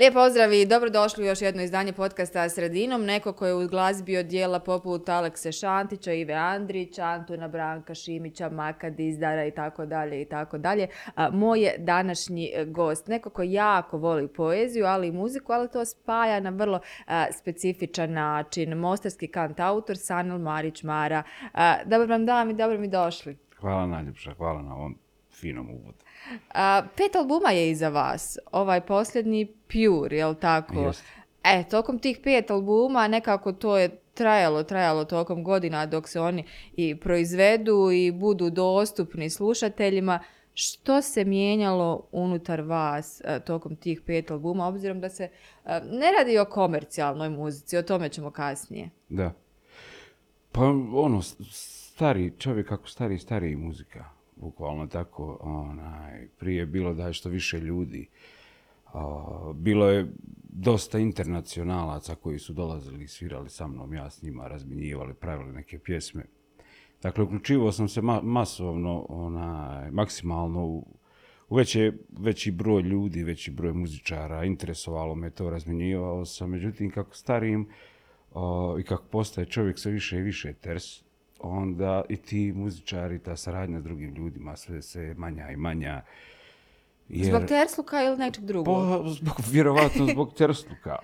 Lijep pozdrav i dobrodošli u još jedno izdanje podcasta Sredinom. Neko ko je u glazbi dijela poput Alekse Šantića, Ive Andrića, Antuna Branka, Šimića, Maka Dizdara i tako dalje i tako dalje. Moj je današnji e, gost. Neko ko jako voli poeziju, ali i muziku, ali to spaja na vrlo specifičan način. Mostarski kant autor Sanel Marić Mara. Dobar vam dan i dobro mi došli. Hvala najljepša, hvala na ovom finom uvodu. pet albuma je iza vas. Ovaj posljednji Pure, jel tako? E, tokom tih pet albuma nekako to je trajalo, trajalo tokom godina dok se oni i proizvedu i budu dostupni slušateljima. Što se mijenjalo unutar vas e, tokom tih pet albuma, obzirom da se e, ne radi o komercijalnoj muzici, o tome ćemo kasnije. Da. Pa ono, stari čovjek kako stari stari muzika bukvalno tako. Onaj, prije je bilo da je što više ljudi. bilo je dosta internacionalaca koji su dolazili i svirali sa mnom, ja s njima razminjivali, pravili neke pjesme. Dakle, uključivao sam se masovno, onaj, maksimalno u, u veći broj ljudi, veći broj muzičara, interesovalo me to, razminjivao sam. Međutim, kako starijim i kako postaje čovjek sve više i više ters, onda i ti muzičari, ta saradnja s drugim ljudima sve se manja i manja. Jer... Zbog tersluka ili nečeg drugog? Pa, zbog, vjerovatno zbog tersluka.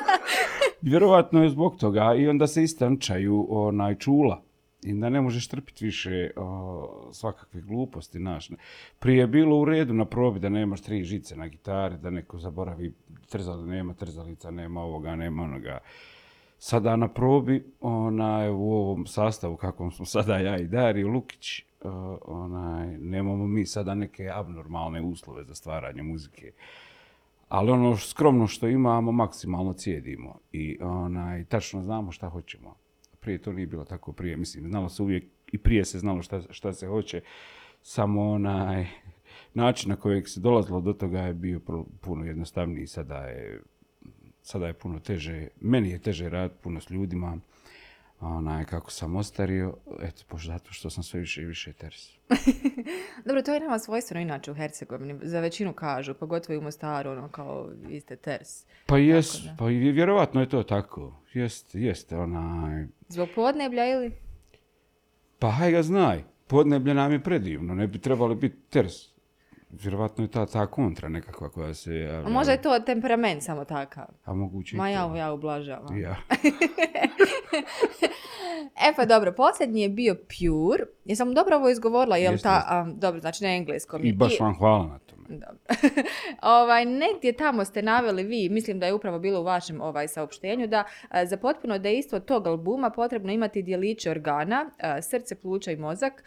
vjerovatno je zbog toga i onda se istančaju onaj čula. I da ne možeš trpiti više o, svakakve gluposti. Naš. Prije je bilo u redu na probi da nemaš tri žice na gitari, da neko zaboravi trzali, nema trzalica, nema ovoga, nema onoga sada na probi onaj, u ovom sastavu kakvom smo sada ja i Dario Lukić, uh, onaj, nemamo mi sada neke abnormalne uslove za stvaranje muzike. Ali ono skromno što imamo, maksimalno cijedimo i onaj, tačno znamo šta hoćemo. Prije to nije bilo tako prije, mislim, znalo se uvijek i prije se znalo šta, šta se hoće, samo onaj način na kojeg se dolazilo do toga je bio puno jednostavniji, sada je sada je puno teže, meni je teže raditi puno s ljudima, onaj, kako sam ostario, eto, pošto zato što sam sve više i više ters. Dobro, to je nama svojstveno inače u Hercegovini, za većinu kažu, pogotovo i u Mostaru, ono, kao, vi ste ters. Pa jes, pa vjerovatno je to tako, jest, jest, onaj... Zbog podneblja ili? Pa haj ga znaj, podneblje nam je predivno, ne bi trebalo biti ters vjerovatno je ta, ta kontra nekakva koja se javlja. A možda je to temperament samo takav. A moguće Ma ja, ja ublažavam. Ja. e pa dobro, posljednji je bio Pure. Jesam dobro ovo izgovorila, jel ta, dobro, znači na engleskom. I baš vam hvala na tome. Dobro. ovaj, negdje tamo ste naveli vi, mislim da je upravo bilo u vašem ovaj, saopštenju, da za potpuno dejstvo tog albuma potrebno imati dijeliće organa, srce, pluća i mozak.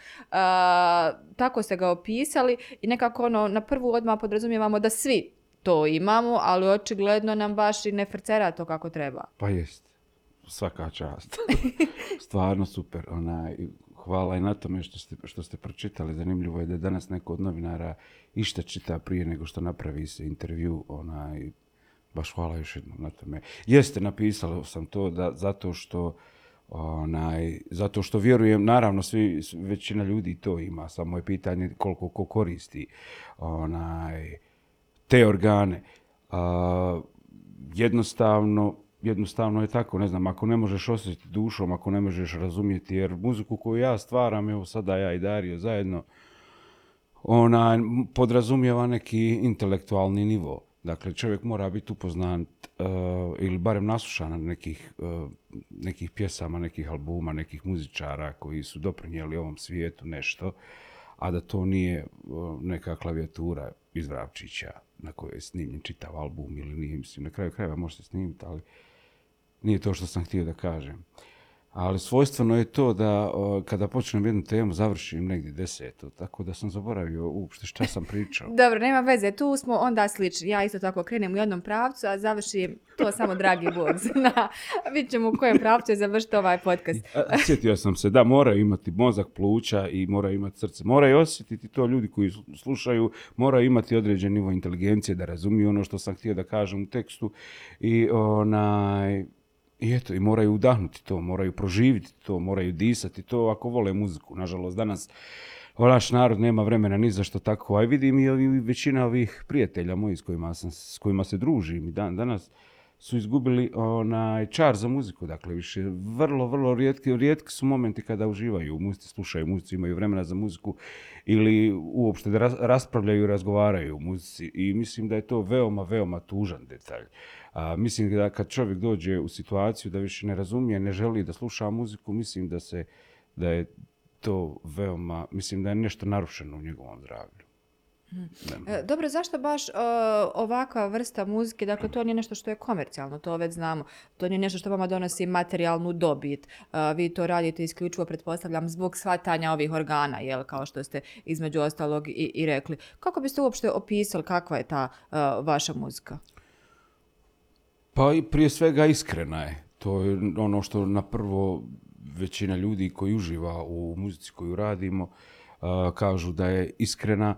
tako ste ga opisali i nekako ono, na prvu odmah podrazumijevamo da svi to imamo, ali očigledno nam baš i ne frcera to kako treba. Pa jest. Svaka čast. Stvarno super. Onaj, hvala i na tome što ste, što ste pročitali. Zanimljivo je da danas neko od novinara išta čita prije nego što napravi se intervju. Onaj, baš hvala još jednom na tome. Jeste, napisao sam to da, zato što onaj, zato što vjerujem, naravno svi, većina ljudi to ima, samo je pitanje koliko ko koristi onaj, te organe. jednostavno, jednostavno je tako, ne znam, ako ne možeš osjetiti dušom, ako ne možeš razumjeti, jer muziku koju ja stvaram, evo sada ja i Dario zajedno, ona podrazumijeva neki intelektualni nivo. Dakle, čovjek mora biti upoznat uh, ili barem naslušan nekih, uh, nekih pjesama, nekih albuma, nekih muzičara koji su doprinijeli ovom svijetu nešto, a da to nije uh, neka klavijatura iz Vravčića na kojoj je snimljen čitav album ili nije, mislim, na kraju krajeva može se snimiti, ali nije to što sam htio da kažem. Ali svojstveno je to da kada počnem jednu temu završim negdje desetu, tako da sam zaboravio uopšte šta sam pričao. Dobro, nema veze, tu smo onda slični. Ja isto tako krenem u jednom pravcu, a završim to samo dragi Bog zna. Vidjet ćemo u kojem pravcu je završiti ovaj podcast. sjetio sam se da mora imati mozak, pluća i mora imati srce. Moraju osjetiti to ljudi koji slušaju, moraju imati određen nivo inteligencije da razumiju ono što sam htio da kažem u tekstu i onaj i eto, i moraju udahnuti to, moraju proživiti to, moraju disati to ako vole muziku. Nažalost, danas naš narod nema vremena ni za što tako. A vidim i ovi, većina ovih prijatelja mojih s kojima, sam, s kojima se družim i dan danas su izgubili onaj čar za muziku. Dakle, više vrlo, vrlo rijetki, rijetki su momenti kada uživaju u muzici, slušaju muziku, imaju vremena za muziku ili uopšte da raspravljaju i razgovaraju u muzici. I mislim da je to veoma, veoma tužan detalj. A, mislim da kad čovjek dođe u situaciju da više ne razumije, ne želi da sluša muziku, mislim da se da je to veoma, mislim da je nešto narušeno u njegovom zdravlju. E, dobro, zašto baš e, ovakva vrsta muzike, dakle to nije nešto što je komercijalno, to već znamo, to nije nešto što vama donosi materijalnu dobit, e, vi to radite isključivo, pretpostavljam, zbog shvatanja ovih organa, jel, kao što ste između ostalog i, i rekli. Kako biste uopšte opisali kakva je ta vaša muzika? Pa i prije svega iskrena je. To je ono što na prvo većina ljudi koji uživa u muzici koju radimo kažu da je iskrena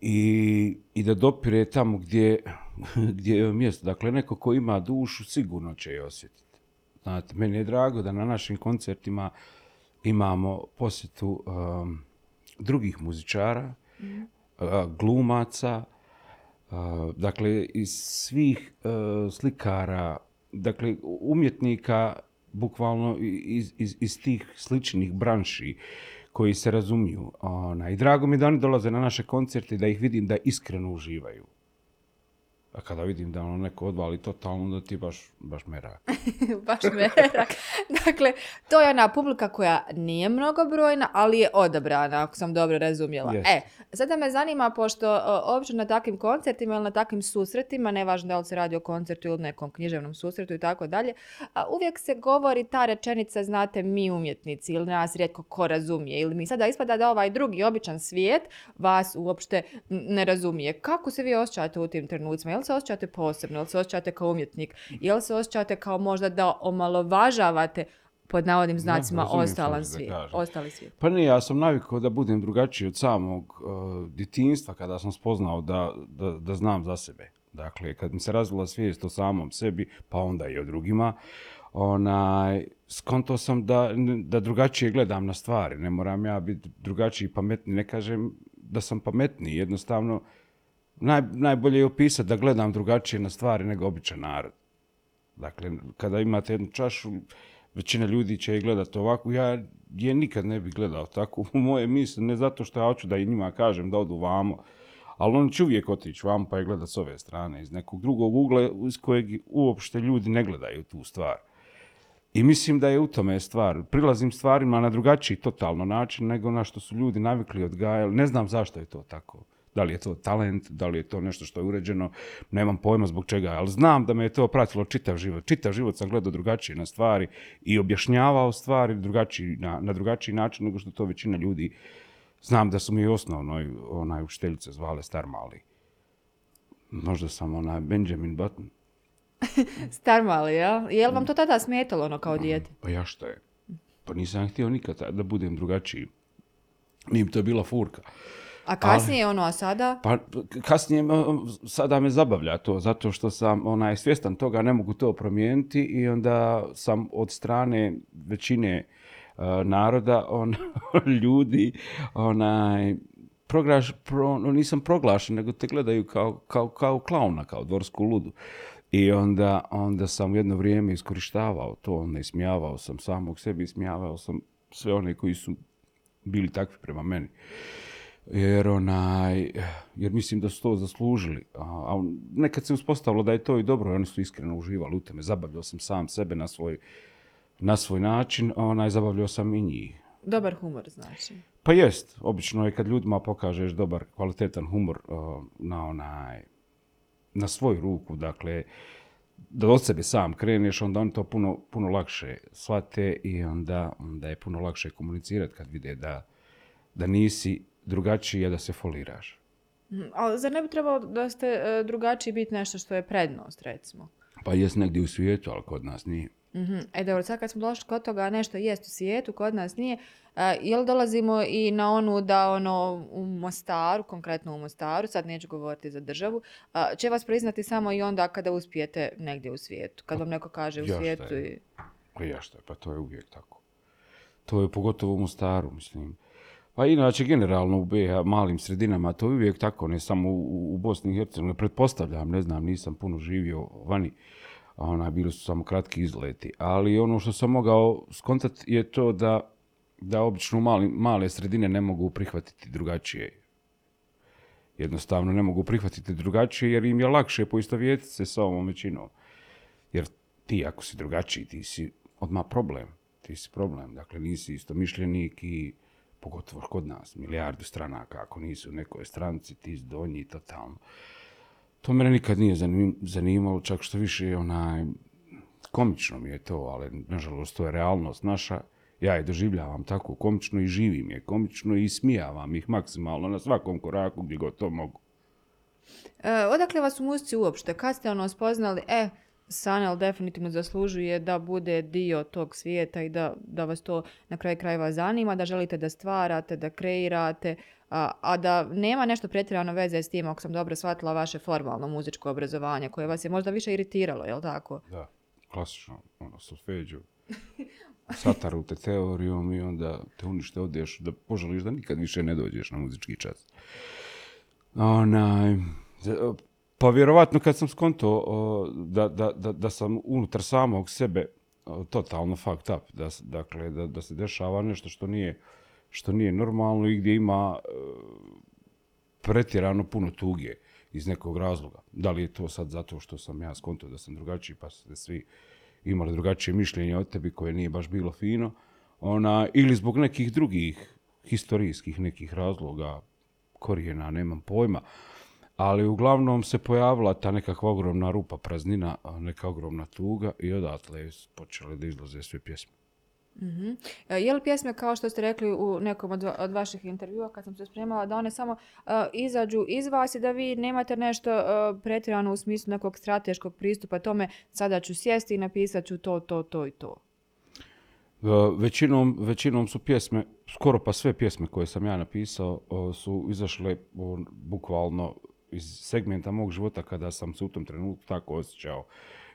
i, i da dopire tamo gdje, gdje je mjesto. Dakle, neko ko ima dušu sigurno će je osjetiti. Znate, meni je drago da na našim koncertima imamo posjetu um, drugih muzičara, mm. glumaca, uh, dakle, iz svih uh, slikara, dakle, umjetnika, bukvalno iz, iz, iz tih sličnih branši koji se razumiju. Ona, I drago mi da oni dolaze na naše koncerte da ih vidim da iskreno uživaju. A kada vidim da ono neko odvali totalno, onda ti baš, baš merak. baš merak. dakle, to je ona publika koja nije mnogobrojna, ali je odabrana, ako sam dobro razumjela. E, sada me zanima, pošto uopće na takvim koncertima ili na takvim susretima, nevažno da li se radi o koncertu ili nekom književnom susretu i tako dalje, uvijek se govori ta rečenica, znate, mi umjetnici ili nas rijetko ko razumije. Ili mi sada ispada da ovaj drugi običan svijet vas uopšte ne razumije. Kako se vi osjećate u tim trenucima? Li se osjećate posebno, jel se osjećate kao umjetnik, jel se osjećate kao možda da omalovažavate pod navodnim znacima ostalan svijet, ostali svijet. Pa ne, ja sam navikao da budem drugačiji od samog uh, djetinstva kada sam spoznao da, da, da, znam za sebe. Dakle, kad mi se razvila svijest o samom sebi, pa onda i o drugima, onaj, skonto sam da, da drugačije gledam na stvari. Ne moram ja biti drugačiji i pametniji. Ne kažem da sam pametniji, jednostavno naj, najbolje je opisati da gledam drugačije na stvari nego običan narod. Dakle, kada imate jednu čašu, većina ljudi će je gledati ovako. Ja je nikad ne bi gledao tako u moje misli, ne zato što ja hoću da i njima kažem da odu vamo, ali oni će uvijek otići vamo pa je gledat s ove strane, iz nekog drugog ugla iz kojeg uopšte ljudi ne gledaju tu stvar. I mislim da je u tome stvar. Prilazim stvarima na drugačiji totalno način nego na što su ljudi navikli odgajali. Ne znam zašto je to tako. Da li je to talent, da li je to nešto što je uređeno, nemam pojma zbog čega, ali znam da me je to pratilo čitav život. Čitav život sam gledao drugačije na stvari i objašnjavao stvari drugačiji, na, na drugačiji način nego što to većina ljudi Znam da su mi osnovno onaj učiteljice zvale Star Mali. Možda sam onaj Benjamin Button. Star Mali, ja? Je li vam to tada smetalo ono kao dijete? Pa ja što je. Pa nisam htio nikad da budem drugačiji. Nije to bila furka. A kasnije ono, a sada? Pa kasnije sada me zabavlja to, zato što sam onaj, svjestan toga, ne mogu to promijeniti i onda sam od strane većine uh, naroda, on, ljudi, onaj, proglaš, pro, nisam proglašen, nego te gledaju kao, kao, kao klauna, kao dvorsku ludu. I onda, onda sam jedno vrijeme iskorištavao to, onda ismijavao sam samog sebi, ismijavao sam sve one koji su bili takvi prema meni jer onaj, jer mislim da su to zaslužili. A, nekad se uspostavilo da je to i dobro, oni su iskreno uživali u tome. Zabavljao sam sam sebe na svoj, na svoj način, a onaj, zabavljao sam i njih. Dobar humor, znači. Pa jest, obično je kad ljudima pokažeš dobar, kvalitetan humor na onaj, na svoju ruku, dakle, da od sebe sam kreneš, onda oni to puno, puno lakše shvate i onda, onda je puno lakše komunicirati kad vide da, da nisi drugačiji je da se foliraš. Mhm, ali zar ne bi trebalo da ste e, drugačiji biti nešto što je prednost, recimo? Pa jest negdje u svijetu, ali kod nas nije. mm E dobro, sad kad smo došli kod toga nešto jest u svijetu, kod nas nije, uh, jel dolazimo i na onu da ono u Mostaru, konkretno u Mostaru, sad neću govoriti za državu, će vas priznati samo i onda kada uspijete negdje u svijetu, kad pa, vam neko kaže u svijetu. Je. I... Pa ja što je, pa to je uvijek tako. To je pogotovo u Mostaru, mislim. Pa inače, generalno u BiH, malim sredinama, to je uvijek tako, ne samo u, u Bosni i Hercegovini. Pretpostavljam, ne znam, nisam puno živio vani, ona, bili su samo kratki izleti. Ali ono što sam mogao skontati je to da, da obično mali, male sredine ne mogu prihvatiti drugačije. Jednostavno ne mogu prihvatiti drugačije jer im je lakše poistovjetiti se sa ovom većinom. Jer ti ako si drugačiji, ti si odmah problem. Ti si problem. Dakle, nisi isto mišljenik i pogotovo kod nas, milijardu stranaka, ako nisu u nekoj stranci, ti donji totalno. To mene nikad nije zanim- zanimalo, čak što više onaj, komično mi je to, ali nažalost to je realnost naša. Ja je doživljavam tako komično i živim je komično i smijavam ih maksimalno na svakom koraku gdje god to mogu. E, odakle vas u muzici uopšte? Kad ste ono spoznali, e, Sanel definitivno zaslužuje da bude dio tog svijeta i da, da vas to na kraju krajeva zanima, da želite da stvarate, da kreirate, a, a da nema nešto pretjerano veze s tim, ako sam dobro shvatila, vaše formalno muzičko obrazovanje, koje vas je možda više iritiralo, jel tako? Da, klasično, ono, solfeđu. Sataru te teorijom i onda te unište odeš da poželiš da nikad više ne dođeš na muzički čas. Onaj, pa vjerovatno kad sam skonto da, da, da, da sam unutar samog sebe totalno fucked up, da, dakle, da, da se dešava nešto što nije, što nije normalno i gdje ima e, pretjerano puno tuge iz nekog razloga. Da li je to sad zato što sam ja skonto da sam drugačiji pa ste svi imali drugačije mišljenje o tebi koje nije baš bilo fino, ona, ili zbog nekih drugih historijskih nekih razloga, korijena, nemam pojma, ali uglavnom se pojavila ta nekakva ogromna rupa praznina, neka ogromna tuga i odatle su počele da izlaze sve pjesme. E, Je li pjesme, kao što ste rekli u nekom od, od vaših intervjua kad sam se spremala, da one samo e, izađu iz vas i da vi nemate nešto e, pretjerano u smislu nekog strateškog pristupa tome sada ću sjesti i napisat ću to, to, to i to. Većinom, većinom su pjesme, skoro pa sve pjesme koje sam ja napisao su izašle bukvalno iz segmenta mog života kada sam se u tom trenutku tako osjećao.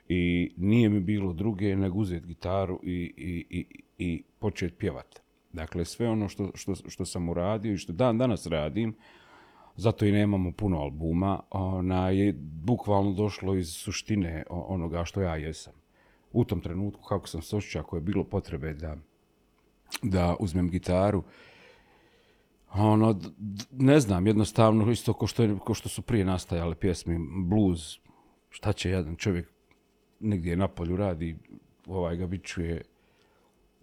I nije mi bilo druge nego uzeti gitaru i, i, i, i početi pjevat. Dakle, sve ono što, što, što sam uradio i što dan danas radim, zato i nemamo puno albuma, ona je bukvalno došlo iz suštine onoga što ja jesam. U tom trenutku kako sam se osjećao, ako je bilo potrebe da, da uzmem gitaru, ono, ne znam, jednostavno, isto ko što, ko što su prije nastajale pjesme, blues, šta će jedan čovjek negdje na polju radi, ovaj ga bičuje,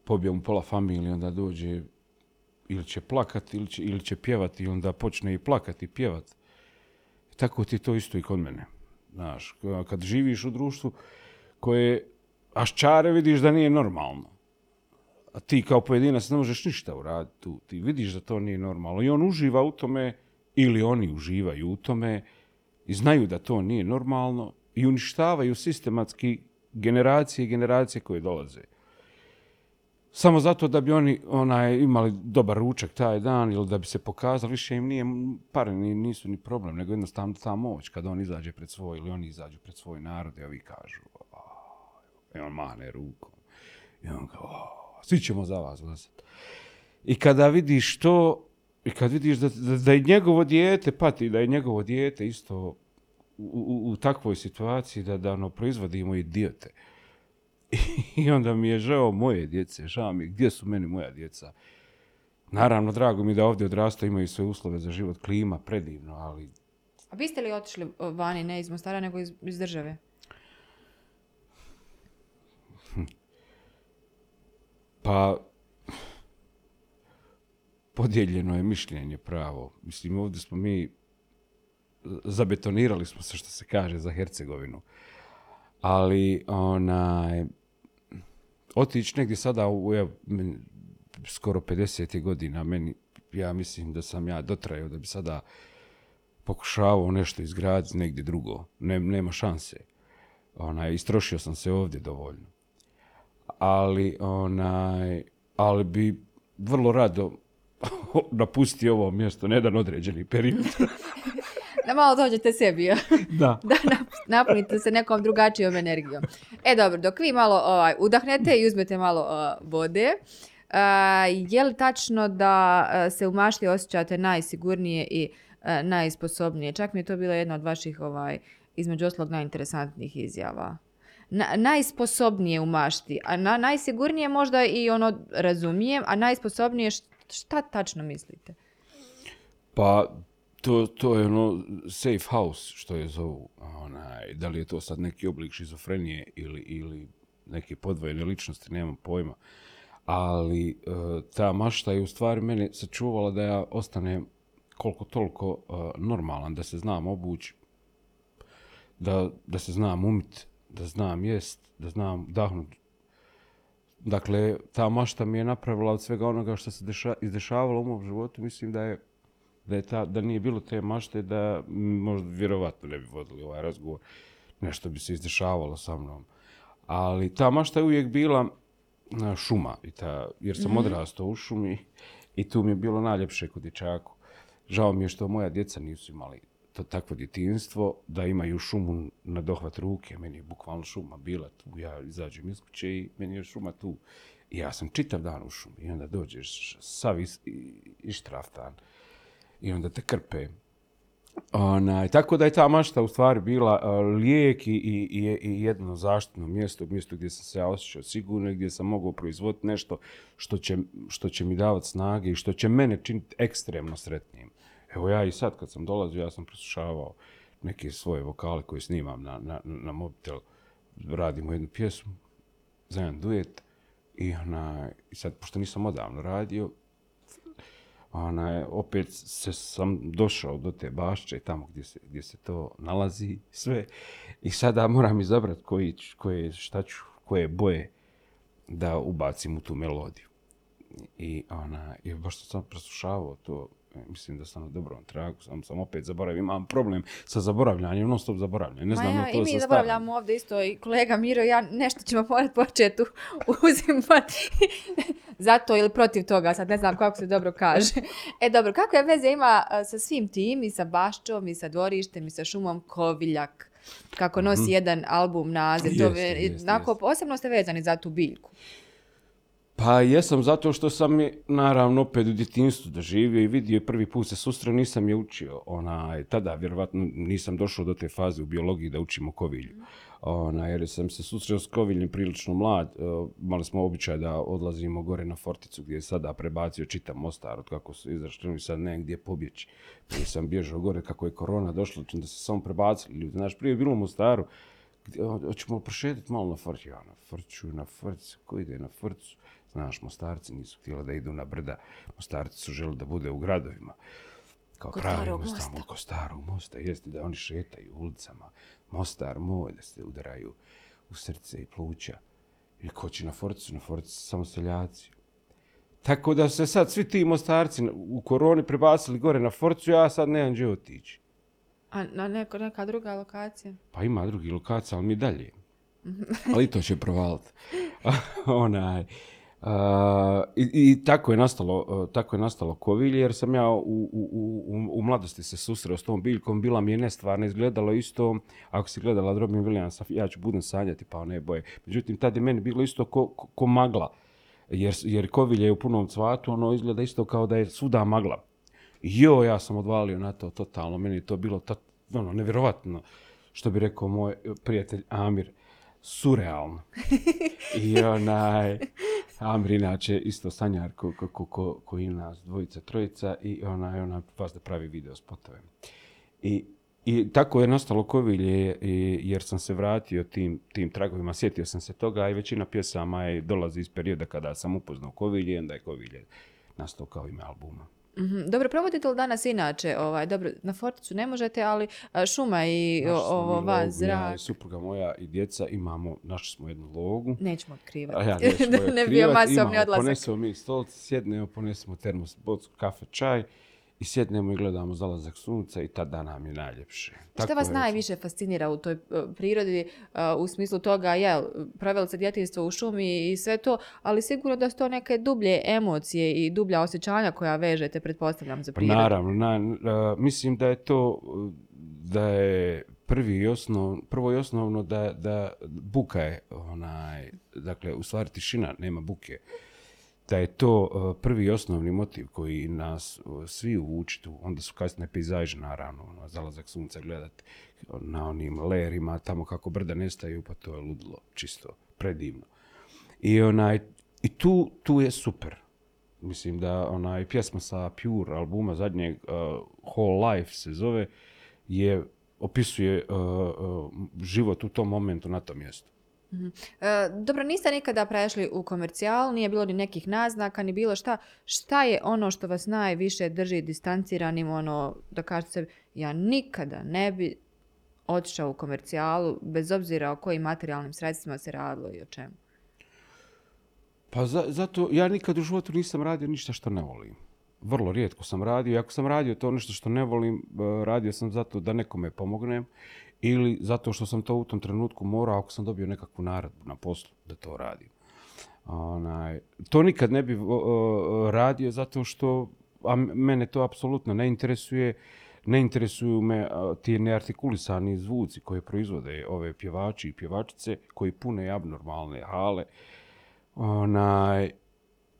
pobije mu pola familije, onda dođe ili će plakati ili će, ili će pjevati i onda počne i plakati i pjevati. Tako ti je to isto i kod mene. Znaš, kad živiš u društvu koje aščare vidiš da nije normalno. A ti kao pojedinac ne možeš ništa uraditi tu. Ti vidiš da to nije normalno. I on uživa u tome, ili oni uživaju u tome, i znaju da to nije normalno, i uništavaju sistematski generacije i generacije koje dolaze samo zato da bi oni onaj, imali dobar ručak taj dan ili da bi se pokazali, više im nije, pare ni, nisu ni problem, nego jednostavno ta moć kad on izađe pred svoj ili oni izađu pred svoj narod i ovi kažu i on mahne rukom i on kao "A, svi ćemo za vas glasati. I kada vidiš to i kad vidiš da, da, da je njegovo dijete pati, da je njegovo dijete isto u, u, u takvoj situaciji da, da ono, proizvodimo idiote. I onda mi je žao moje djece, žao mi je gdje su meni moja djeca. Naravno, drago mi da ovdje odrastaju, imaju sve uslove za život, klima, predivno, ali A biste li otišli vani, ne iz Mostara, nego iz, iz države? Pa podijeljeno je mišljenje pravo. Mislim, ovdje smo mi, zabetonirali smo se, što se kaže, za Hercegovinu. Ali, onaj, otići negdje sada, u, skoro 50 je godina, meni, ja mislim da sam ja dotrajao da bi sada pokušavao nešto izgraditi negdje drugo. Ne, nema šanse. Onaj, istrošio sam se ovdje dovoljno. Ali, onaj, ali bi vrlo rado napustio ovo mjesto na jedan određeni period. Da malo dođete sebi, da. da nap- napunite se nekom drugačijom energijom. E dobro, dok vi malo ovaj, udahnete i uzmete malo uh, vode, uh, je li tačno da a, se u mašti osjećate najsigurnije i najsposobnije? Čak mi je to bila jedna od vaših, ovaj, između oslog, najinteresantnijih izjava. Na, najsposobnije u mašti, a na, najsigurnije možda i ono razumijem, a najsposobnije št- šta tačno mislite? Pa, to, to je ono safe house, što je zovu. Onaj, da li je to sad neki oblik šizofrenije ili, ili neke podvojene ličnosti, nemam pojma. Ali e, ta mašta je u stvari mene sačuvala da ja ostanem koliko toliko e, normalan, da se znam obući, da, da se znam umit, da znam jest, da znam dahnut. Dakle, ta mašta mi je napravila od svega onoga što se deša, izdešavalo u mom životu, mislim da je da je ta, da nije bilo te mašte, da možda vjerovatno ne bi vodili ovaj razgovor, nešto bi se izdešavalo sa mnom. Ali ta mašta je uvijek bila šuma, i ta, jer sam mm-hmm. odrastao u šumi i tu mi je bilo najljepše kod dječaku. Žao mi je što moja djeca nisu imali to takvo djetinstvo, da imaju šumu na dohvat ruke. Meni je bukvalno šuma bila tu. Ja izađem iz kuće i meni je šuma tu. I ja sam čitav dan u šumi. I onda dođeš sav is, ištraftan. I onda te krpe. Onaj, tako da je ta mašta u stvari bila lijek i, i, i, jedno zaštitno mjesto, mjesto gdje sam se ja osjećao sigurno i gdje sam mogao proizvoditi nešto što će, što će mi davati snage i što će mene činiti ekstremno sretnijim. Evo ja i sad kad sam dolazio, ja sam preslušavao neke svoje vokale koje snimam na, na, na mobitel. Radimo jednu pjesmu za jedan duet i, ona, i sad, pošto nisam odavno radio, onaj, opet se sam došao do te bašče tamo gdje se, gdje se to nalazi sve i sada moram izabrati koji, koje, šta ću, koje boje da ubacim u tu melodiju. I ona, i baš sam preslušavao to, mislim da sam na dobrom tragu, sam, sam opet zaboravio, imam problem sa zaboravljanjem, non stop zaboravljam, ne znam Ma je ja, li i to mi zaboravljamo ovdje isto i kolega Miro ja nešto ćemo morati početi uzimati zato ili protiv toga, sad ne znam kako se dobro kaže. E dobro, kakve veze ima a, sa svim tim i sa baščom i sa dvorištem i sa šumom Koviljak? Kako nosi jedan album naziv, to Jeste, ve- onako jeste. posebno ste vezani za tu biljku. Pa jesam zato što sam naravno opet u djetinstvu doživio i vidio i prvi put se susreo, nisam je učio. Ona, tada vjerovatno nisam došao do te faze u biologiji da učimo kovilju. Ona, jer sam se susreo s koviljem prilično mlad. E, Imali smo običaj da odlazimo gore na Forticu gdje je sada prebacio čitav Mostar od kako su izašli sad ne gdje pobjeći. Prije sam bježao gore kako je korona došla, da se samo prebacili ljudi. Znaš, prije je bilo u Mostaru, hoćemo prošetati malo na Forću. Ja na Forću, na Forcu, ko ide na Forcu? Znaš, Mostarci nisu htjeli da idu na brda. Mostarci su želi da bude u gradovima. Kao Kod starog Mostar, mosta. oko starog mosta, jeste da oni šetaju ulicama. Mostar moj, da se udaraju u srce i pluća. I ko će na Forcu? Na Forcu samo seljaci. Tako da se sad svi ti mostarci u koroni prebacili gore na Forcu, ja sad nemam gdje otići. A na neko, neka druga lokacija? Pa ima drugi lokacija, ali mi dalje. ali to će provaliti. Onaj. Uh, i, I tako je nastalo, uh, tako je nastalo kovilje, jer sam ja u, u, u, u- mladosti se susreo s tom biljkom, bila mi je nestvarna, izgledalo isto, ako si gledala Robin Williamsa, ja ću budem sanjati, pa ne boje. Međutim, tad je meni bilo isto ko, ko, ko magla, jer, jer kovilje je u punom cvatu, ono izgleda isto kao da je svuda magla. Jo, ja sam odvalio na to totalno, meni je to bilo to, ono, nevjerovatno, što bi rekao moj prijatelj Amir, surrealno. I onaj, Amir inače isto sanjar ko, ko, ko, ko, i nas dvojica, trojica i onaj, ona vas da pravi video spotove. I, I tako je nastalo kovilje jer sam se vratio tim, tim tragovima, sjetio sam se toga i većina pjesama je dolazi iz perioda kada sam upoznao kovilje, onda je kovilje nastao kao ime albuma. Mhm. Dobro, provodite li danas inače, ovaj, dobro, na Forticu ne možete, ali šuma i o- ovo, vas, logu, Ja zrak, i supruga moja i djeca imamo, našli smo jednu logu. nećemo otkrivati. Ja neću da ne bio masovni odlazak. Ponesemo mi stolci, sjednemo, ponesemo termos, bocu, kafe, čaj i sjednemo i gledamo zalazak sunca i tada nam je najljepše. Šta Tako vas je, najviše fascinira u toj uh, prirodi uh, u smislu toga, jel, pravili ste djetinjstvo u šumi i sve to, ali sigurno da su to neke dublje emocije i dublja osjećanja koja vežete, pretpostavljam, za Pa prirodu. naravno, na, a, mislim da je to, da je prvi i osnov, prvo i osnovno da, da buka je onaj, dakle, u stvari tišina, nema buke. Da je to uh, prvi osnovni motiv koji nas uh, svi uvuči tu. Onda su kasne pejzaže, naravno, ono, zalazak sunca gledati na onim lerima, tamo kako brda nestaju, pa to je ludilo, čisto, predivno. I, onaj, i tu, tu je super. Mislim da onaj pjesma sa Pure albuma zadnjeg uh, Whole Life se zove, je opisuje uh, uh, život u tom momentu na tom mjestu. E, dobro, niste nikada prešli u komercijal, nije bilo ni nekih naznaka, ni bilo šta. Šta je ono što vas najviše drži distanciranim, ono, da kažete se, ja nikada ne bi otišao u komercijalu, bez obzira o kojim materijalnim sredstvima se radilo i o čemu? Pa za, zato ja nikad u životu nisam radio ništa što ne volim. Vrlo rijetko sam radio. I ako sam radio to nešto što ne volim, e, radio sam zato da nekome pomognem ili zato što sam to u tom trenutku morao ako sam dobio nekakvu naredbu na poslu da to radim. Onaj, to nikad ne bi radio zato što a mene to apsolutno ne interesuje. Ne interesuju me ti neartikulisani zvuci koje proizvode ove pjevači i pjevačice koji pune abnormalne hale. Onaj,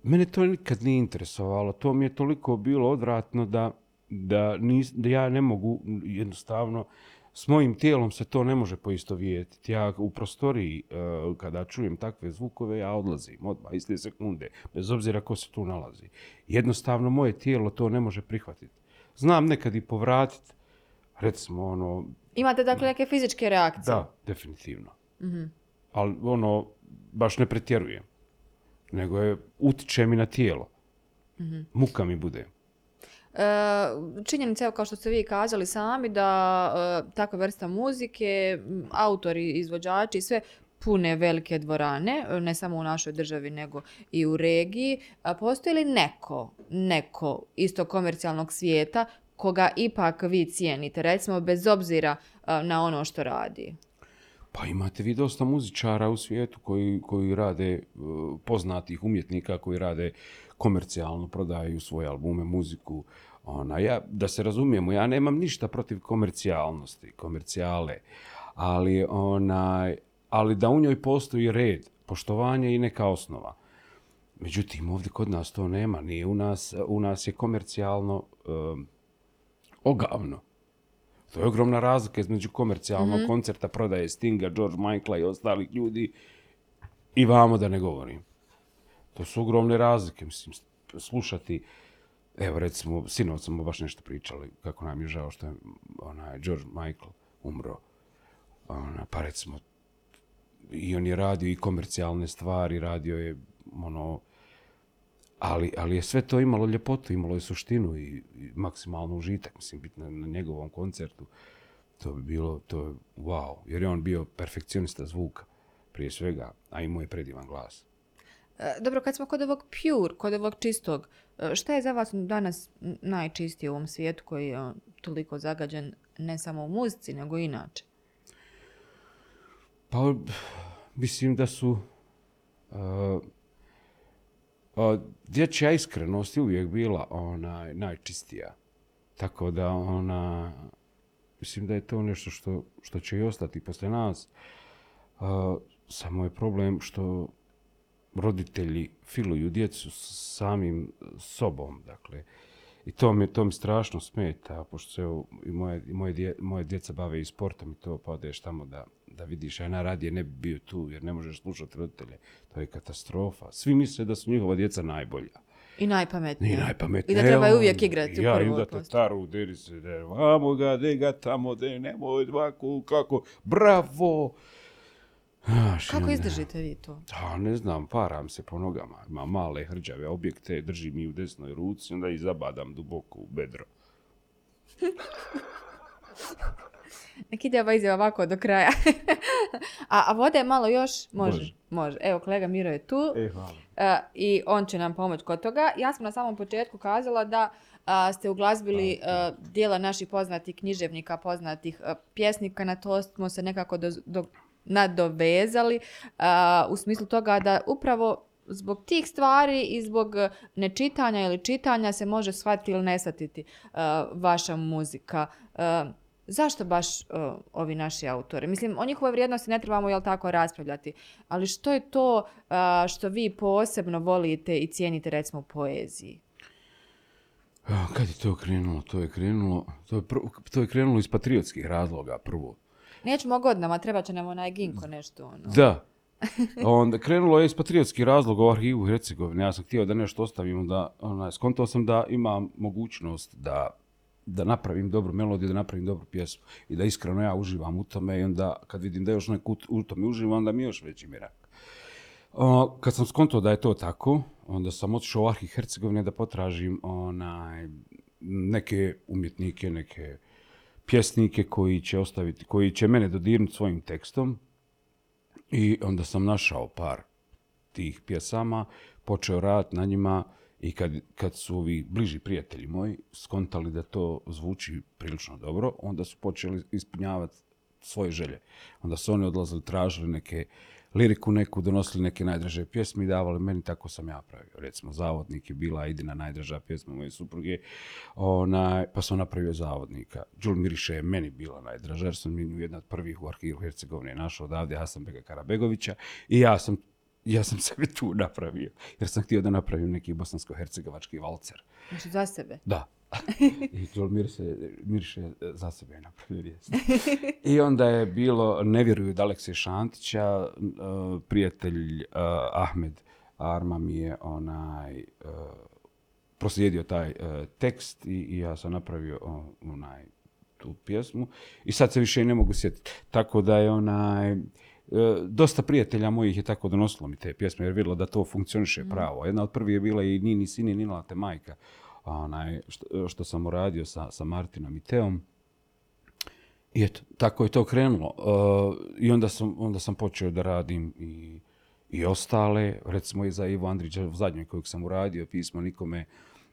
mene to nikad nije interesovalo. To mi je toliko bilo odvratno da, da, nis, da ja ne mogu jednostavno s mojim tijelom se to ne može poistovjetiti. Ja u prostoriji, uh, kada čujem takve zvukove, ja odlazim odmah, iste sekunde, bez obzira ko se tu nalazi. Jednostavno, moje tijelo to ne može prihvatiti. Znam nekad i povratiti, recimo, ono... Imate dakle neke fizičke reakcije? Da, definitivno. Mm -hmm. Ali, ono, baš ne pretjerujem. Nego je, utiče mi na tijelo. Mm -hmm. Muka mi bude. E, činjenica je kao što ste vi kazali sami da e, takva vrsta muzike, autori, izvođači, sve pune velike dvorane, ne samo u našoj državi nego i u regiji. Postoji li neko, neko isto komercijalnog svijeta koga ipak vi cijenite, recimo bez obzira na ono što radi? Pa imate vi dosta muzičara u svijetu koji, koji rade, poznatih umjetnika koji rade komercijalno prodaju svoje albume, muziku. Ona, ja, da se razumijemo, ja nemam ništa protiv komercijalnosti, komercijale, ali, ona, ali da u njoj postoji red, poštovanje i neka osnova. Međutim, ovdje kod nas to nema. Nije u nas, u nas je komercijalno um, ogavno. To je ogromna razlika između komercijalnog mm -hmm. koncerta, prodaje Stinga, George Michaela i ostalih ljudi i vamo da ne govorim. To su ogromne razlike, mislim, slušati, evo recimo, sinoć smo baš nešto pričali, kako nam je žao što je onaj, George Michael umro. Ona, pa recimo, i on je radio i komercijalne stvari, radio je, ono, ali, ali je sve to imalo ljepotu, imalo je suštinu i, i maksimalno užitak, mislim, biti na, na njegovom koncertu, to bi bilo, to je wow, jer je on bio perfekcionista zvuka, prije svega, a imao je predivan glas. E, dobro, kad smo kod ovog pure, kod ovog čistog, e, šta je za vas danas najčistije u ovom svijetu koji je toliko zagađen ne samo u muzici, nego inače? Pa, mislim da su uh, uh, dječja iskrenost je uvijek bila ona najčistija. Tako da ona, mislim da je to nešto što, što će i ostati posle nas. Uh, samo je problem što roditelji filuju djecu samim sobom, dakle. I to mi, to mi strašno smeta, pošto se i moje, i moje, dje, moje djeca bave i sportom i to, pa odeš tamo da, da vidiš, a na radije ne bi bio tu, jer ne možeš slušati roditelje. To je katastrofa. Svi misle da su njihova djeca najbolja. I najpametnija. I najpametnija. I da trebaju uvijek igrati ja, u prvu Ja, i da taru, deri se, der, vamo ga, de ga tamo, de, nemoj, ovako, kako, bravo! Znaš, Kako izdržite vi to? Da, ne znam, param se po nogama. Ima male hrđave objekte, držim i u desnoj ruci, onda i zabadam duboko u bedro. Nek ide ova izjava ovako do kraja. a, a vode malo još? Može. Može. Može. Evo, kolega Miro je tu. E, hvala. Uh, I on će nam pomoći kod toga. Ja sam na samom početku kazala da uh, ste uglazbili uh, dijela naših poznatih književnika, poznatih uh, pjesnika. Na to smo se nekako do, do, nadovezali u smislu toga da upravo zbog tih stvari i zbog nečitanja ili čitanja se može shvatiti ili nesatiti uh, vaša muzika. Zašto baš ovi naši autori? Mislim, o njihovoj vrijednosti ne trebamo, jel tako, raspravljati. Ali što je to što vi posebno volite i cijenite, recimo, u poeziji? A, Kad je to krenulo? To je krenulo, to je, prvo- to je krenulo iz patriotskih razloga prvo. Nećemo godinama, treba će nam onaj ginko nešto. Ono. Da. Onda krenulo je iz patriotskih razloga u arhivu Hercegovine. Ja sam htio da nešto ostavim, da onaj, skontao sam da imam mogućnost da, da napravim dobru melodiju, da napravim dobru pjesmu i da iskreno ja uživam u tome i onda kad vidim da još neko u- tome uživa, onda mi još veći mirak. O, kad sam skontao da je to tako, onda sam otišao u arhiv Hercegovine da potražim onaj, neke umjetnike, neke pjesnike koji će ostaviti, koji će mene dodirnuti svojim tekstom. I onda sam našao par tih pjesama, počeo raditi na njima i kad, kad su ovi bliži prijatelji moji skontali da to zvuči prilično dobro, onda su počeli ispunjavati svoje želje. Onda su oni odlazili, tražili neke liriku neku, donosili neke najdraže pjesme i davali meni, tako sam ja pravio. Recimo, Zavodnik je bila Idina najdraža pjesma moje supruge, onaj, pa sam napravio Zavodnika. Đul Miriše je meni bila najdraža, jer sam jedna od prvih u arhivu Hercegovine našao odavde, Hasanbeka Karabegovića i ja sam ja sam sebi tu napravio, jer sam htio da napravim neki bosansko-hercegovački valcer. Znači, za sebe. Da. I Đol Miriše, Miriše za sebe je napravio vijest. I onda je bilo Ne vjeruju od Alekse Šantića, uh, prijatelj uh, Ahmed Arma mi je onaj proslijedio taj tekst i, ja sam napravio onaj tu pjesmu i sad se više i ne mogu sjetiti. Tako da je onaj e, dosta prijatelja mojih je tako donosilo mi te pjesme jer vidjelo da to funkcioniše pravo. Jedna od prvih je bila i Nini sini, Nina te majka, onaj, što, što sam uradio sa, sa Martinom i Teom. I eto, tako je to krenulo. E, I onda sam, onda sam počeo da radim i, i ostale, recimo i za Ivo Andrića, zadnjoj kojeg sam uradio, pismo nikome,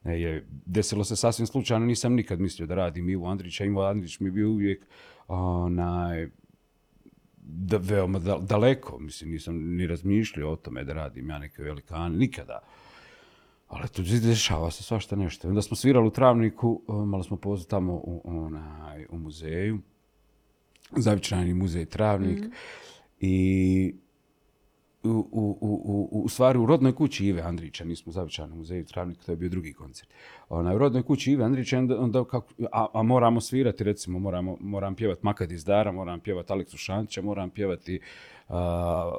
e, je desilo se sasvim slučajno, nisam nikad mislio da radim Ivo Andrića. Ivo Andrić mi je bio uvijek onaj, da, veoma da- daleko, mislim, nisam ni razmišljao o tome da radim ja neke velikane, nikada. Ali tu dešava se svašta nešto. Onda smo svirali u Travniku, o, malo smo pozvali tamo u, onaj, u muzeju, Zavičajni muzej Travnik. I u, u, u, u, u stvari u rodnoj kući Ive Andrića, nismo u Zavičajnom muzeju Travnik, to je bio drugi koncert. Ona, u rodnoj kući Ive Andrića, onda, onda kako, a, a moramo svirati, recimo, moramo, moram pjevati Makad iz Dara, moram pjevati Aleksu Šantića, moram pjevati, a,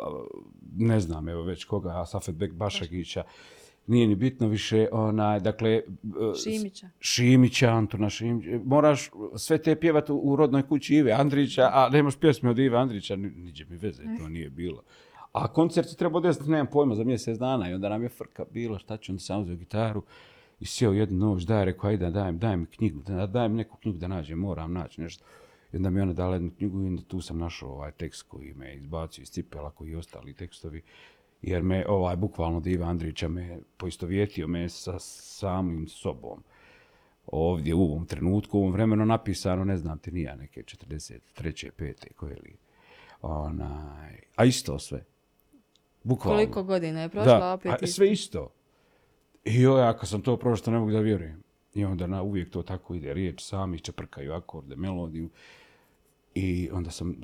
ne znam, evo već koga, Safet Bek Bašagića, nije ni bitno više, onaj, dakle... e, Šimića. Šimića, Antuna Šimića. Moraš sve te pjevati u, rodnoj kući Ive Andrića, a nemaš pjesme od Ive Andrića, ni- niđe mi veze, to nije bilo. A koncert se trebao desiti, nemam pojma, za mjesec dana i onda nam je frka bilo, šta ću, onda sam uzeo gitaru i sjeo jednu noć, daj, rekao, ajde, daj, daj mi knjigu, da, daj mi neku knjigu da nađem, moram naći nešto. I onda mi ona dala jednu knjigu i tu sam našao ovaj tekst koji me izbacio iz cipela, koji i ostali tekstovi. Jer me, ovaj, bukvalno Diva Andrića me poistovjetio me sa samim sobom ovdje u ovom trenutku, u ovom vremenu napisano, ne znam ti nija, neke 43. 5. koje li. Onaj, a isto sve. Bukvalno. Koliko godina je prošla Da, opet a sve isto. I joj, ako sam to prošlo, ne mogu da vjerujem. I onda na, uvijek to tako ide, riječ sami čeprkaju akorde, melodiju. I onda sam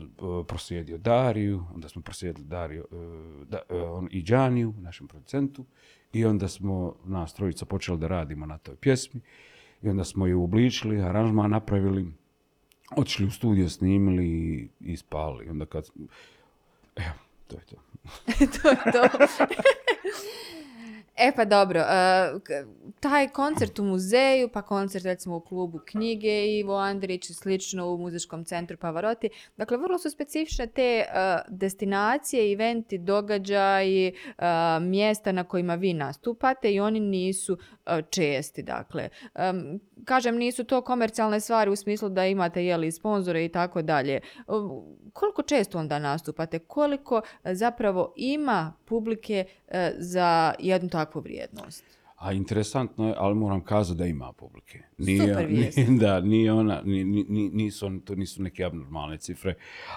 proslijedio Dariju, onda smo proslijedili Dariju uh, da, uh, on, i Đaniju, našem producentu. I onda smo nas trojica počeli da radimo na toj pjesmi. I onda smo ju uobličili, aranžman napravili, otišli u studio, snimili i, i spali. Onda kad... Evo, to je to. to je to. E pa dobro, uh, taj koncert u muzeju, pa koncert recimo u klubu knjige Ivo Andrić i slično u muzičkom centru Pavaroti. Dakle, vrlo su specifične te uh, destinacije, eventi, događaji, uh, mjesta na kojima vi nastupate i oni nisu česti. Dakle, Um, kažem, nisu to komercijalne stvari u smislu da imate jeli, sponzore i tako dalje. Koliko često onda nastupate? Koliko zapravo ima publike za jednu takvu vrijednost? A interesantno je, ali moram kazati da ima publike. Super vijest. nije, da, nije ona, ni, ni- ni- nisu, to nisu neke abnormalne cifre,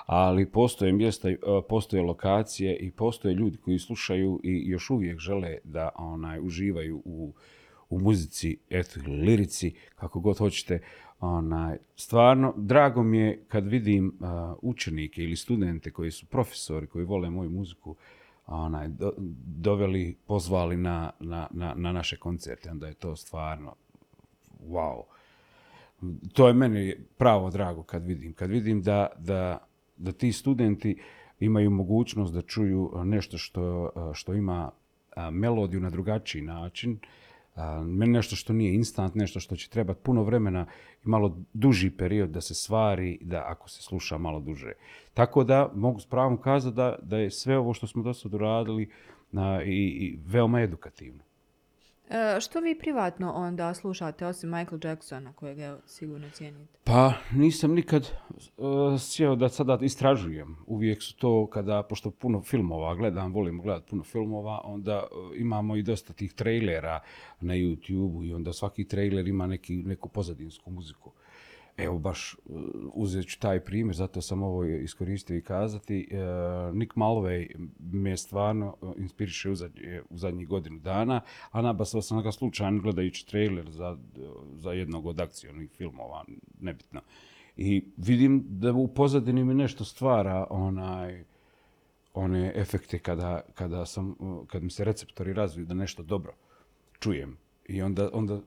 ali postoje mjesta, e, postoje lokacije i postoje ljudi koji slušaju i još uvijek žele da onaj, uživaju u, u muzici, eto, lirici, kako god hoćete. Onaj, stvarno, drago mi je kad vidim a, učenike ili studente koji su profesori, koji vole moju muziku, onaj, do- doveli, pozvali na, na, na, na naše koncerte, onda je to stvarno wow. To je meni pravo drago kad vidim. Kad vidim da, da, da ti studenti imaju mogućnost da čuju nešto što, što ima melodiju na drugačiji način, meni nešto što nije instant, nešto što će trebati puno vremena i malo duži period da se stvari, da ako se sluša malo duže. Tako da mogu s pravom kazati da, da je sve ovo što smo do sad uradili i, i veoma edukativno. E, što vi privatno onda slušate, osim Michael Jacksona, kojeg evo, sigurno cijenite? Pa nisam nikad uh, sjeo da sada istražujem. Uvijek su to kada, pošto puno filmova gledam, volim gledati puno filmova, onda uh, imamo i dosta tih trailera na YouTube-u i onda svaki trailer ima neki, neku pozadinsku muziku. Evo baš uh, uzet ću taj primjer, zato sam ovo iskoristio i kazati. Uh, Nick Malvey me stvarno uh, inspiriše u, zadnje, u zadnjih godinu dana, a nabasao sam ga slučajno gledajući trailer za, za jednog od akcionih filmova, nebitno. I vidim da u pozadini mi nešto stvara onaj one efekte kada, kada, sam, kad mi se receptori razviju da nešto dobro čujem. I onda, onda,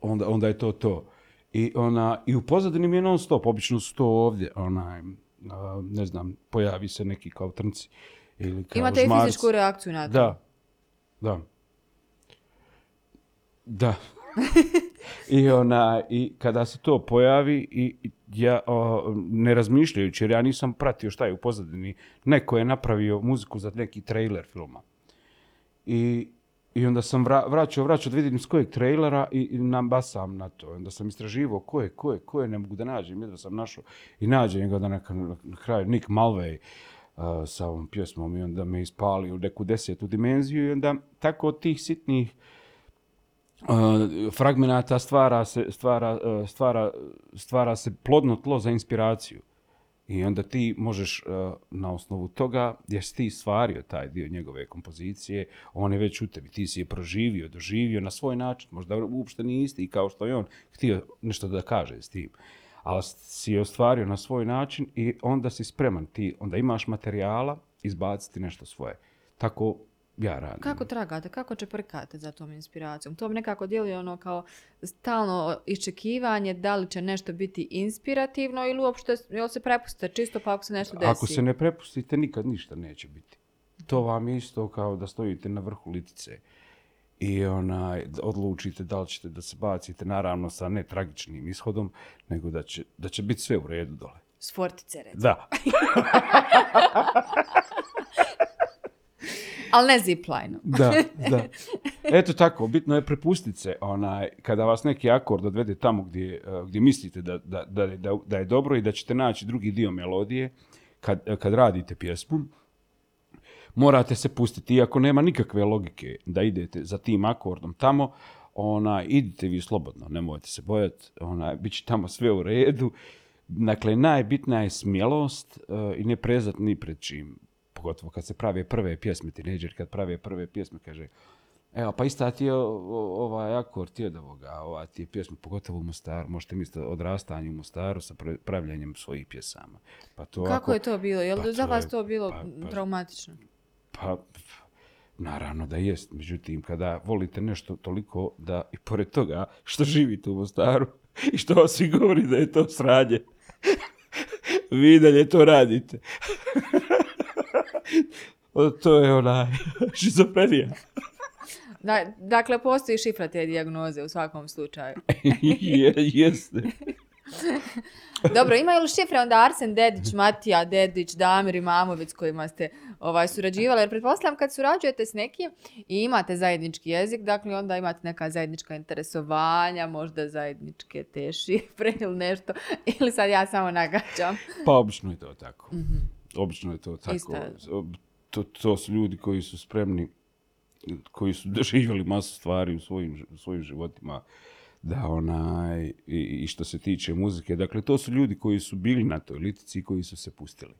onda, onda je to to. I, ona, I u pozadini mi je non stop, obično su to ovdje, onaj, ne znam, pojavi se neki kao trnci ili kao Imate i fizičku reakciju na to? Da, da. Da. I, ona, I kada se to pojavi, i, i ja o, ne razmišljajući, jer ja nisam pratio šta je u pozadini, neko je napravio muziku za neki trailer filma. I, i onda sam vra, vraćao, vraćao da vidim s kojeg trailera i, i nabasam na to. Onda sam istraživao ko je, ko je, ko je, ne mogu da nađem, jedva sam našao. I nađem ga da na, na kraju Nick Malvey uh, sa ovom pjesmom i onda me ispali u neku desetu dimenziju i onda tako od tih sitnih uh, fragmenata stvara se, stvara, uh, stvara, stvara se plodno tlo za inspiraciju. I onda ti možeš uh, na osnovu toga, jer si ti stvario taj dio njegove kompozicije, on je već u tebi, ti si je proživio, doživio na svoj način, možda uopšte nije isti kao što je on htio nešto da kaže s tim. Ali si je ostvario na svoj način i onda si spreman, ti onda imaš materijala izbaciti nešto svoje. Tako ja radim. Kako tragate, kako čeprkate za tom inspiracijom? To mi nekako djeluje ono kao stalno iščekivanje da li će nešto biti inspirativno ili uopšte jel se prepustite čisto pa ako se nešto desi. Ako se ne prepustite, nikad ništa neće biti. To vam je isto kao da stojite na vrhu litice i onaj, odlučite da li ćete da se bacite, naravno sa ne tragičnim ishodom, nego da će, da će biti sve u redu dole. S fortice, recimo. Da. Ali ne zipline. da, da. Eto tako, bitno je prepustiti se. Onaj, kada vas neki akord odvede tamo gdje, eh, gdje mislite da, da, da, da, da je dobro i da ćete naći drugi dio melodije, kad, kad radite pjesmu, morate se pustiti. Iako nema nikakve logike da idete za tim akordom tamo, ona, idite vi slobodno, nemojte se bojati, ona, bit će tamo sve u redu. Dakle, najbitna je smjelost uh, i ne prezat ni pred čim. Pogotovo kad se prave prve pjesme, tineđer kad prave prve pjesme, kaže, evo, pa ista ti je ovaj akord ti je od ovoga, ova ti je pjesma, pogotovo u Mostaru, možete misliti odrastanje u Mostaru sa pra- pravljenjem svojih pjesama. Pa to Kako ako- je to bilo? Jel Pa za vas je- to bilo pa- pa- traumatično? Pa, naravno da jest. Međutim, kada volite nešto toliko da i pored toga što živite u Mostaru i što vas svi govori da je to sranje, vi dalje to radite. To je onaj šizofrenija. Da, dakle, postoji šifra te dijagnoze u svakom slučaju. Je, jeste. Dobro, imaju li šifre onda Arsen Dedić, Matija Dedić, Damir Imamović s kojima ste ovaj, surađivali? Jer pretpostavljam kad surađujete s nekim i imate zajednički jezik, dakle onda imate neka zajednička interesovanja, možda zajedničke te šifre ili nešto. Ili sad ja samo nagađam. Pa obično je to tako. Obično je to tako. Isto. To, to su ljudi koji su spremni, koji su doživjeli masu stvari u svojim, u svojim životima, da onaj, i, i što se tiče muzike, dakle, to su ljudi koji su bili na toj litici i koji su se pustili.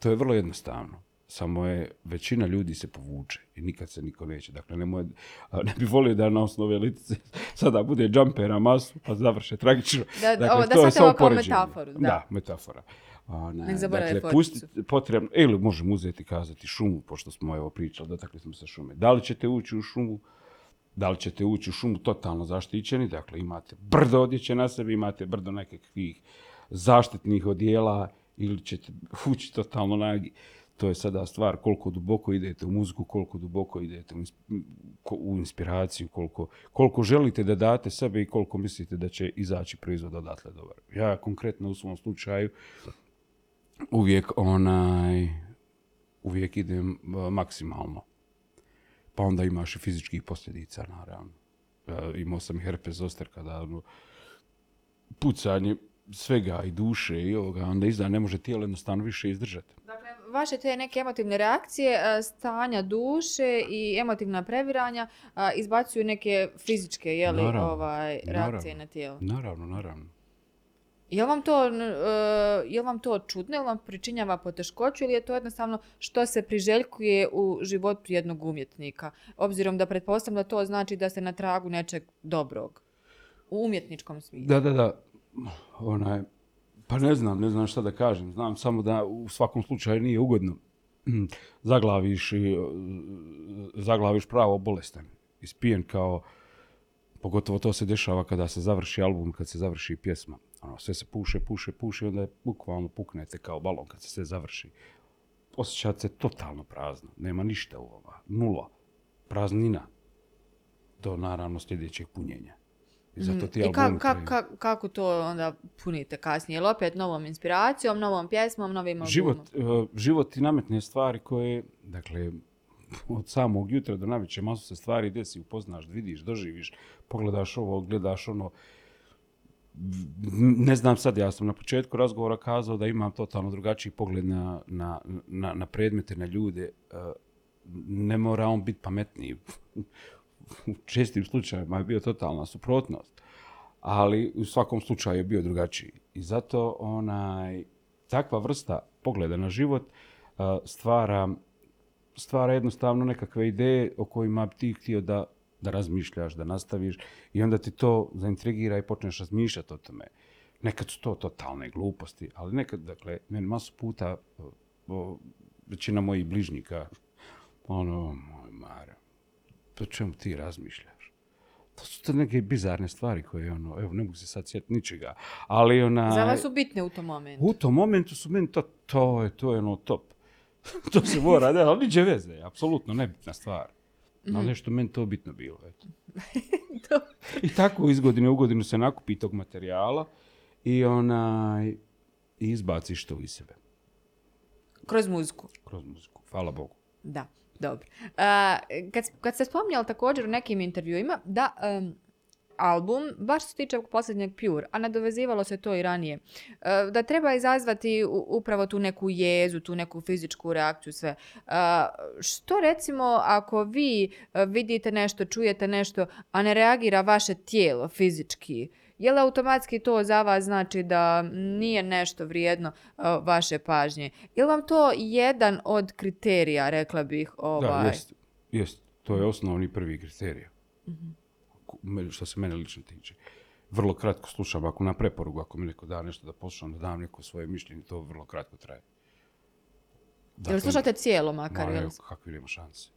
To je vrlo jednostavno. samo je većina ljudi se povuče i nikad se niko neće. Dakle, nemoj, ne bi volio da na osnovu litice sada bude džampera masu pa završe tragično. Da, Dakle, ovo, da to je samo kao metaforu, da. Da, metafora. A, ne, Nek dakle, pustiti potrebno, ili možemo uzeti kazati šumu, pošto smo evo pričali, dotakli smo se šume. Da li ćete ući u šumu, da li ćete ući u šumu totalno zaštićeni, dakle imate brdo odjeće na sebi, imate brdo nekakvih zaštitnih odijela ili ćete ući totalno nagi. To je sada stvar koliko duboko idete u muziku, koliko duboko idete u inspiraciju, koliko, koliko želite da date sebe i koliko mislite da će izaći proizvod odatle dobar. Ja konkretno u svom slučaju uvijek onaj, uvijek idem e, maksimalno. Pa onda imaš i fizičkih posljedica, naravno. E, imao sam i herpes zoster kada ono, pucanje svega i duše i ovoga, onda izda ne može tijelo jednostavno više izdržati. Dakle, vaše te neke emotivne reakcije, e, stanja duše i emotivna previranja izbacuju neke fizičke jeli, Naravno, ovaj, reakcije naravno. na tijelo. Naravno, naravno. Je vam to, e, je vam to čudno, je vam pričinjava poteškoću ili je to jednostavno što se priželjkuje u životu jednog umjetnika? Obzirom da pretpostavljam da to znači da ste na tragu nečeg dobrog. U umjetničkom smislu. Da, da, da. Onaj, pa ne znam, ne znam šta da kažem. Znam samo da u svakom slučaju nije ugodno. Zaglaviš, e, zaglaviš pravo bolestan. Ispijen kao, pogotovo to se dešava kada se završi album, kad se završi pjesma. Ono, sve se puše, puše, puše i onda je bukvalno puknete kao balon kad se sve završi. Osjećate se totalno prazno. Nema ništa u. Nula. Praznina. Do naravno sljedećeg punjenja. I zato ti I ka- ka- ka- kako to onda punite kasnije? Ili opet novom inspiracijom, novom pjesmom, novim albumom? život, e, život ti nametne stvari koje, dakle, od samog jutra do navečer masu se stvari desi, upoznaš, vidiš, doživiš, pogledaš ovo, gledaš ono. Ne znam sad, ja sam na početku razgovora kazao da imam totalno drugačiji pogled na, na, na, na predmete, na ljude. E, Ne mora on biti pametniji. U čestim slučajevima je bio totalna suprotnost. Ali u svakom slučaju je bio drugačiji. I zato onaj, takva vrsta pogleda na život a, stvara, stvara jednostavno nekakve ideje o kojima bi ti htio da, da razmišljaš, da nastaviš i onda ti to zaintrigira i počneš razmišljati o tome. Nekad su to totalne gluposti, ali nekad, dakle, meni masu puta o, većina mojih bližnika, ono, moj Mara, o čemu ti razmišljaš? To su to neke bizarne stvari koje, ono, evo, ne mogu se sad sjetiti ničega, ali ona... Za vas su bitne u tom momentu. U tom momentu su meni to, to je, to je ono top. to se mora, ne, ali niđe veze, apsolutno nebitna stvar. Ali nešto meni to bitno bilo, eto. To- I tako iz godine u godinu se nakupi tog materijala i onaj, i izbaciš to iz sebe, Kroz muziku. kroz muziku, hvala Bogu. Da, dobro. A, kad, kad ste spominjali također u nekim intervjuima da em, album, baš se tiče posljednjeg Pure, a nadovezivalo se to i ranije, e, da treba izazvati upravo tu neku jezu, tu neku fizičku reakciju, sve. A, što recimo ako vi e, vidite nešto, čujete nešto, a ne reagira vaše tijelo fizički, je li automatski to za vas znači da nije nešto vrijedno e, vaše pažnje? Je li vam to jedan od kriterija, rekla bih, Da, ovaj? jest, jest. To je osnovni prvi kriterij. Me- Što se mene lično tiče. Vrlo kratko slušam, ako na preporugu, ako mi neko da nešto da poslušam, da dam neko svoje mišljenje, to vrlo kratko traje. Jel slušate cijelo makar? Ma, jel? evo, kakve nema šanse.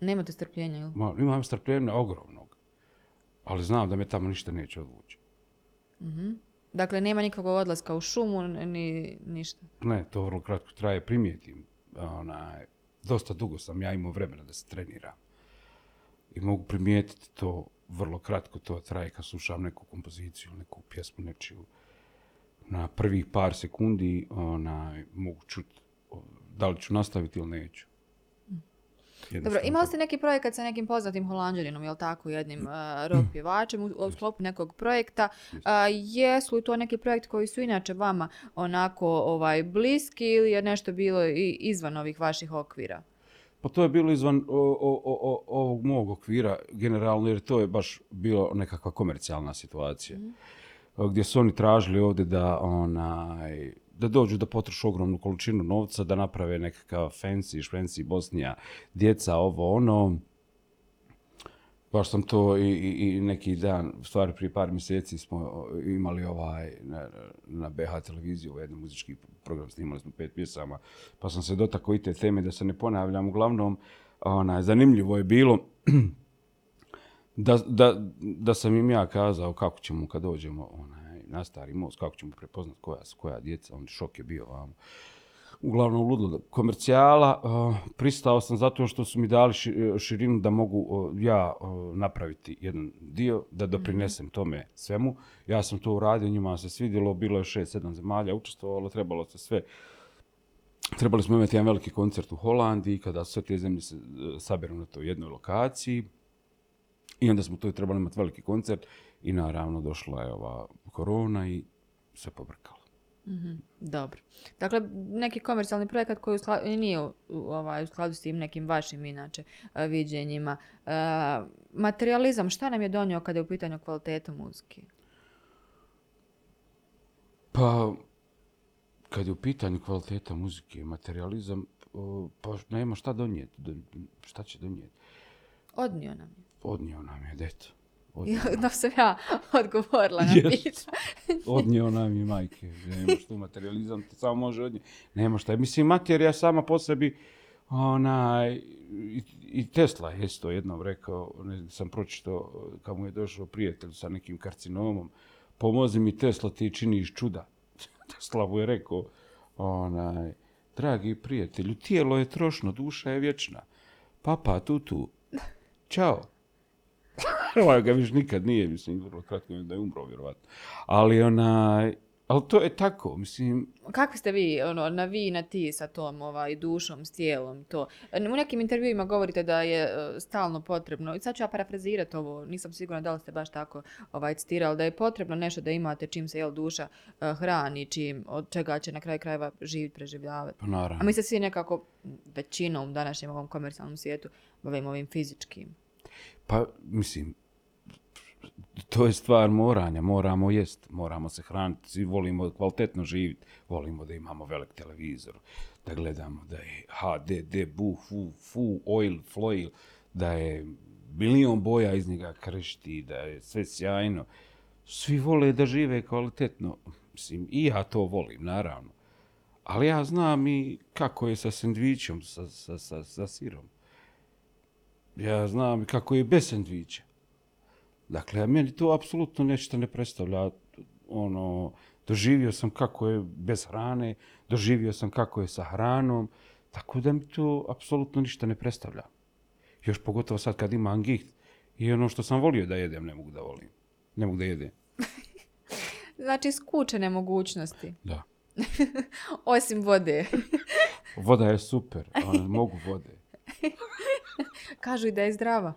Nemate strpljenja, jel? Ma, imam strpljenja ogromnog, ali znam da me tamo ništa neće odvući. Dakle, nema nikakvog odlaska u šumu, ni ništa. Ne, to vrlo kratko traje, primijetim. Onaj, dosta dugo sam ja imao vremena da se treniram. I mogu primijetiti to vrlo kratko, to traje kad slušam neku kompoziciju, neku pjesmu, nečiju. Na prvih par sekundi onaj, mogu čuti da li ću nastaviti ili neću. Dobro, imali ste neki projekat sa nekim poznatim holanđaninom, jel tako, jednim uh, rock pjevačem u, u sklopu nekog projekta. A, jesu li to neki projekt koji su inače vama onako ovaj, bliski ili je nešto bilo i izvan ovih vaših okvira? Pa to je bilo izvan o, o, o, ovog mog okvira generalno, jer to je baš bilo nekakva komercijalna situacija. Gdje su oni tražili ovdje da, onaj, da dođu da potrošu ogromnu količinu novca, da naprave nekakav fancy, švenci, Bosnija, djeca, ovo, ono. Baš sam to i, i, neki dan, stvari prije par mjeseci smo imali ovaj, na, na BH televiziju, ovaj jedan muzički program, snimali smo pet pjesama, pa sam se dotakao i te teme da se ne ponavljam. Uglavnom, onaj, zanimljivo je bilo da, da, da sam im ja kazao kako ćemo kad dođemo onaj, na stari most, kako ćemo prepoznati koja koja djeca, on šok je bio vamo. Uglavnom ludilo komercijala, uh, pristao sam zato što su mi dali ši- širinu da mogu uh, ja napraviti jedan dio, da doprinesem tome svemu. Ja sam to uradio, njima se svidjelo, bilo je šest, sedam zemalja, učestvovalo, trebalo se sve Trebali smo imati jedan veliki koncert u Holandiji, kada sve te zemlje se saberu na toj jednoj lokaciji. I onda smo tu trebali imati veliki koncert i naravno došla je ova korona i sve pobrkalo. Dobro. Dakle, neki komercijalni projekat koji nije u, ovaj, u skladu s tim nekim vašim inače e, viđenjima. E, materializam, šta nam je donio kada je u pitanju kvaliteta muzike? Pa, kad je u pitanju kvaliteta muzike materializam, pa nema šta donijeti. Do- Šta će donijeti? Odnio nam je. Odnio nam je, deto. Da sam ja odgovorila na Yes. odnio nam je majke. Nema što materializam ti samo može odnijeti. Nema šta. Mislim, materija sama po sebi, onaj, i, i Tesla je isto jednom rekao, ne, sam pročitao, kad mu je došao prijatelj sa nekim karcinomom, pomozi mi Tesla, ti činiš čuda. Tesla mu je rekao, onaj, dragi prijatelju, tijelo je trošno, duša je vječna. Papa, tu, tu. Ovaj ga više nikad nije, mislim, vrlo kratko da je umro, vjerovatno. Ali onaj, ali to je tako, mislim, Kakvi ste vi, ono, na vi, na ti sa tom ovaj, dušom, s tijelom, to? U nekim intervjuima govorite da je e, stalno potrebno, i sad ću ja parafrazirati ovo, nisam sigurna da li ste baš tako ovaj, citirali, da je potrebno nešto da imate čim se jel duša e, hrani, čim, od čega će na kraju krajeva živjeti, preživljavati. pa naravno. A mi se svi nekako većinom u današnjem ovom komercijalnom svijetu bavimo ovim fizičkim. Pa, mislim, to je stvar moranja, moramo jest, moramo se hraniti, volimo kvalitetno živjeti, volimo da imamo velik televizor, da gledamo da je HD, D, bu, fu, fu, oil, floil, da je milion boja iz njega kršti, da je sve sjajno. Svi vole da žive kvalitetno, mislim, i ja to volim, naravno. Ali ja znam i kako je sa sendvičom, sa, sa, sa, sa sirom. Ja znam i kako je bez sendviča. Dakle, meni to apsolutno nešto ne predstavlja. Ono, doživio sam kako je bez hrane, doživio sam kako je sa hranom, tako da mi to apsolutno ništa ne predstavlja. Još pogotovo sad kad ima angiht i ono što sam volio da jedem, ne mogu da volim. Ne mogu da jedem. Znači, skučene mogućnosti, Da. osim vode. Voda je super, ali mogu vode. Kažu i da je zdrava.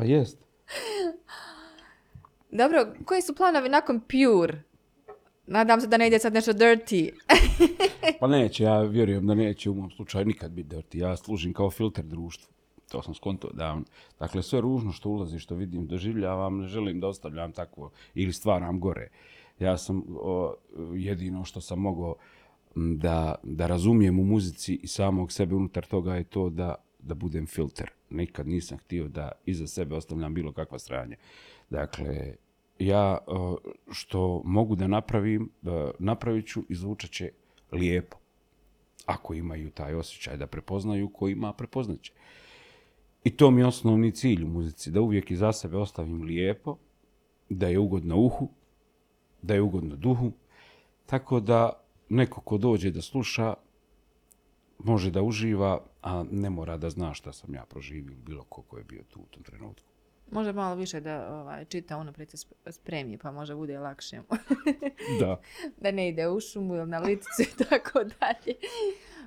Pa jest. Dobro, koji su planovi nakon Pure? Nadam se da ne ide sad nešto dirty. Pa neće, ja vjerujem da neće u mom slučaju nikad biti dirty. Ja služim kao filter društvu. To sam skonto davno. Dakle, sve ružno što ulazi, što vidim, doživljavam, ne želim da ostavljam takvo ili stvaram gore. Ja sam o, jedino što sam mogao da, da razumijem u muzici i samog sebe unutar toga je to da, da budem filter. Nikad nisam htio da iza sebe ostavljam bilo kakva stranja. Dakle, ja o, što mogu da napravim, e, napravit ću i zvučat će lijepo. Ako imaju taj osjećaj da prepoznaju, ko ima, prepoznaće. I to mi je osnovni cilj u muzici, da uvijek iza sebe ostavim lijepo, da je ugodno uhu, da je ugodno duhu, tako da neko ko dođe da sluša, može da uživa, a ne mora da zna šta sam ja proživio bilo ko ko je bio tu u tom trenutku. Može malo više da ovaj, čita se sp- spremi, pa može bude lakše. Da. da ne ide u šumu ili na liticu i tako dalje.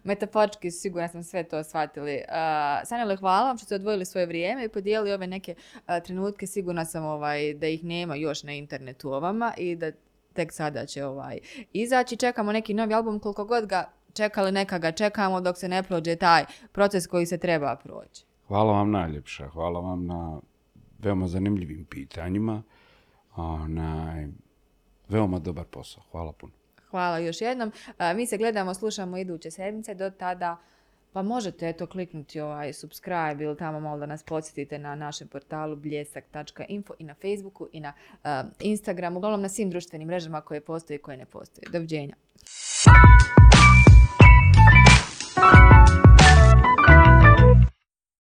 Metafočki sigurno sam sve to shvatili. Uh, Sanjele, hvala vam što ste odvojili svoje vrijeme i podijelili ove neke a, trenutke. Sigurna sam ovaj, da ih nema još na internetu o vama i da tek sada će ovaj izaći. Čekamo neki novi album, koliko god ga čekali, neka ga čekamo dok se ne prođe taj proces koji se treba proći. Hvala vam najljepša, hvala vam na veoma zanimljivim pitanjima. Onaj, veoma dobar posao. Hvala puno. Hvala još jednom. A, mi se gledamo, slušamo iduće sedmice. Do tada pa možete eto kliknuti ovaj subscribe ili tamo malo da nas podsjetite na našem portalu bljesak.info i na Facebooku i na uh, Instagramu, uglavnom na svim društvenim mrežama koje postoje i koje ne postoje. Doviđenja. Bye.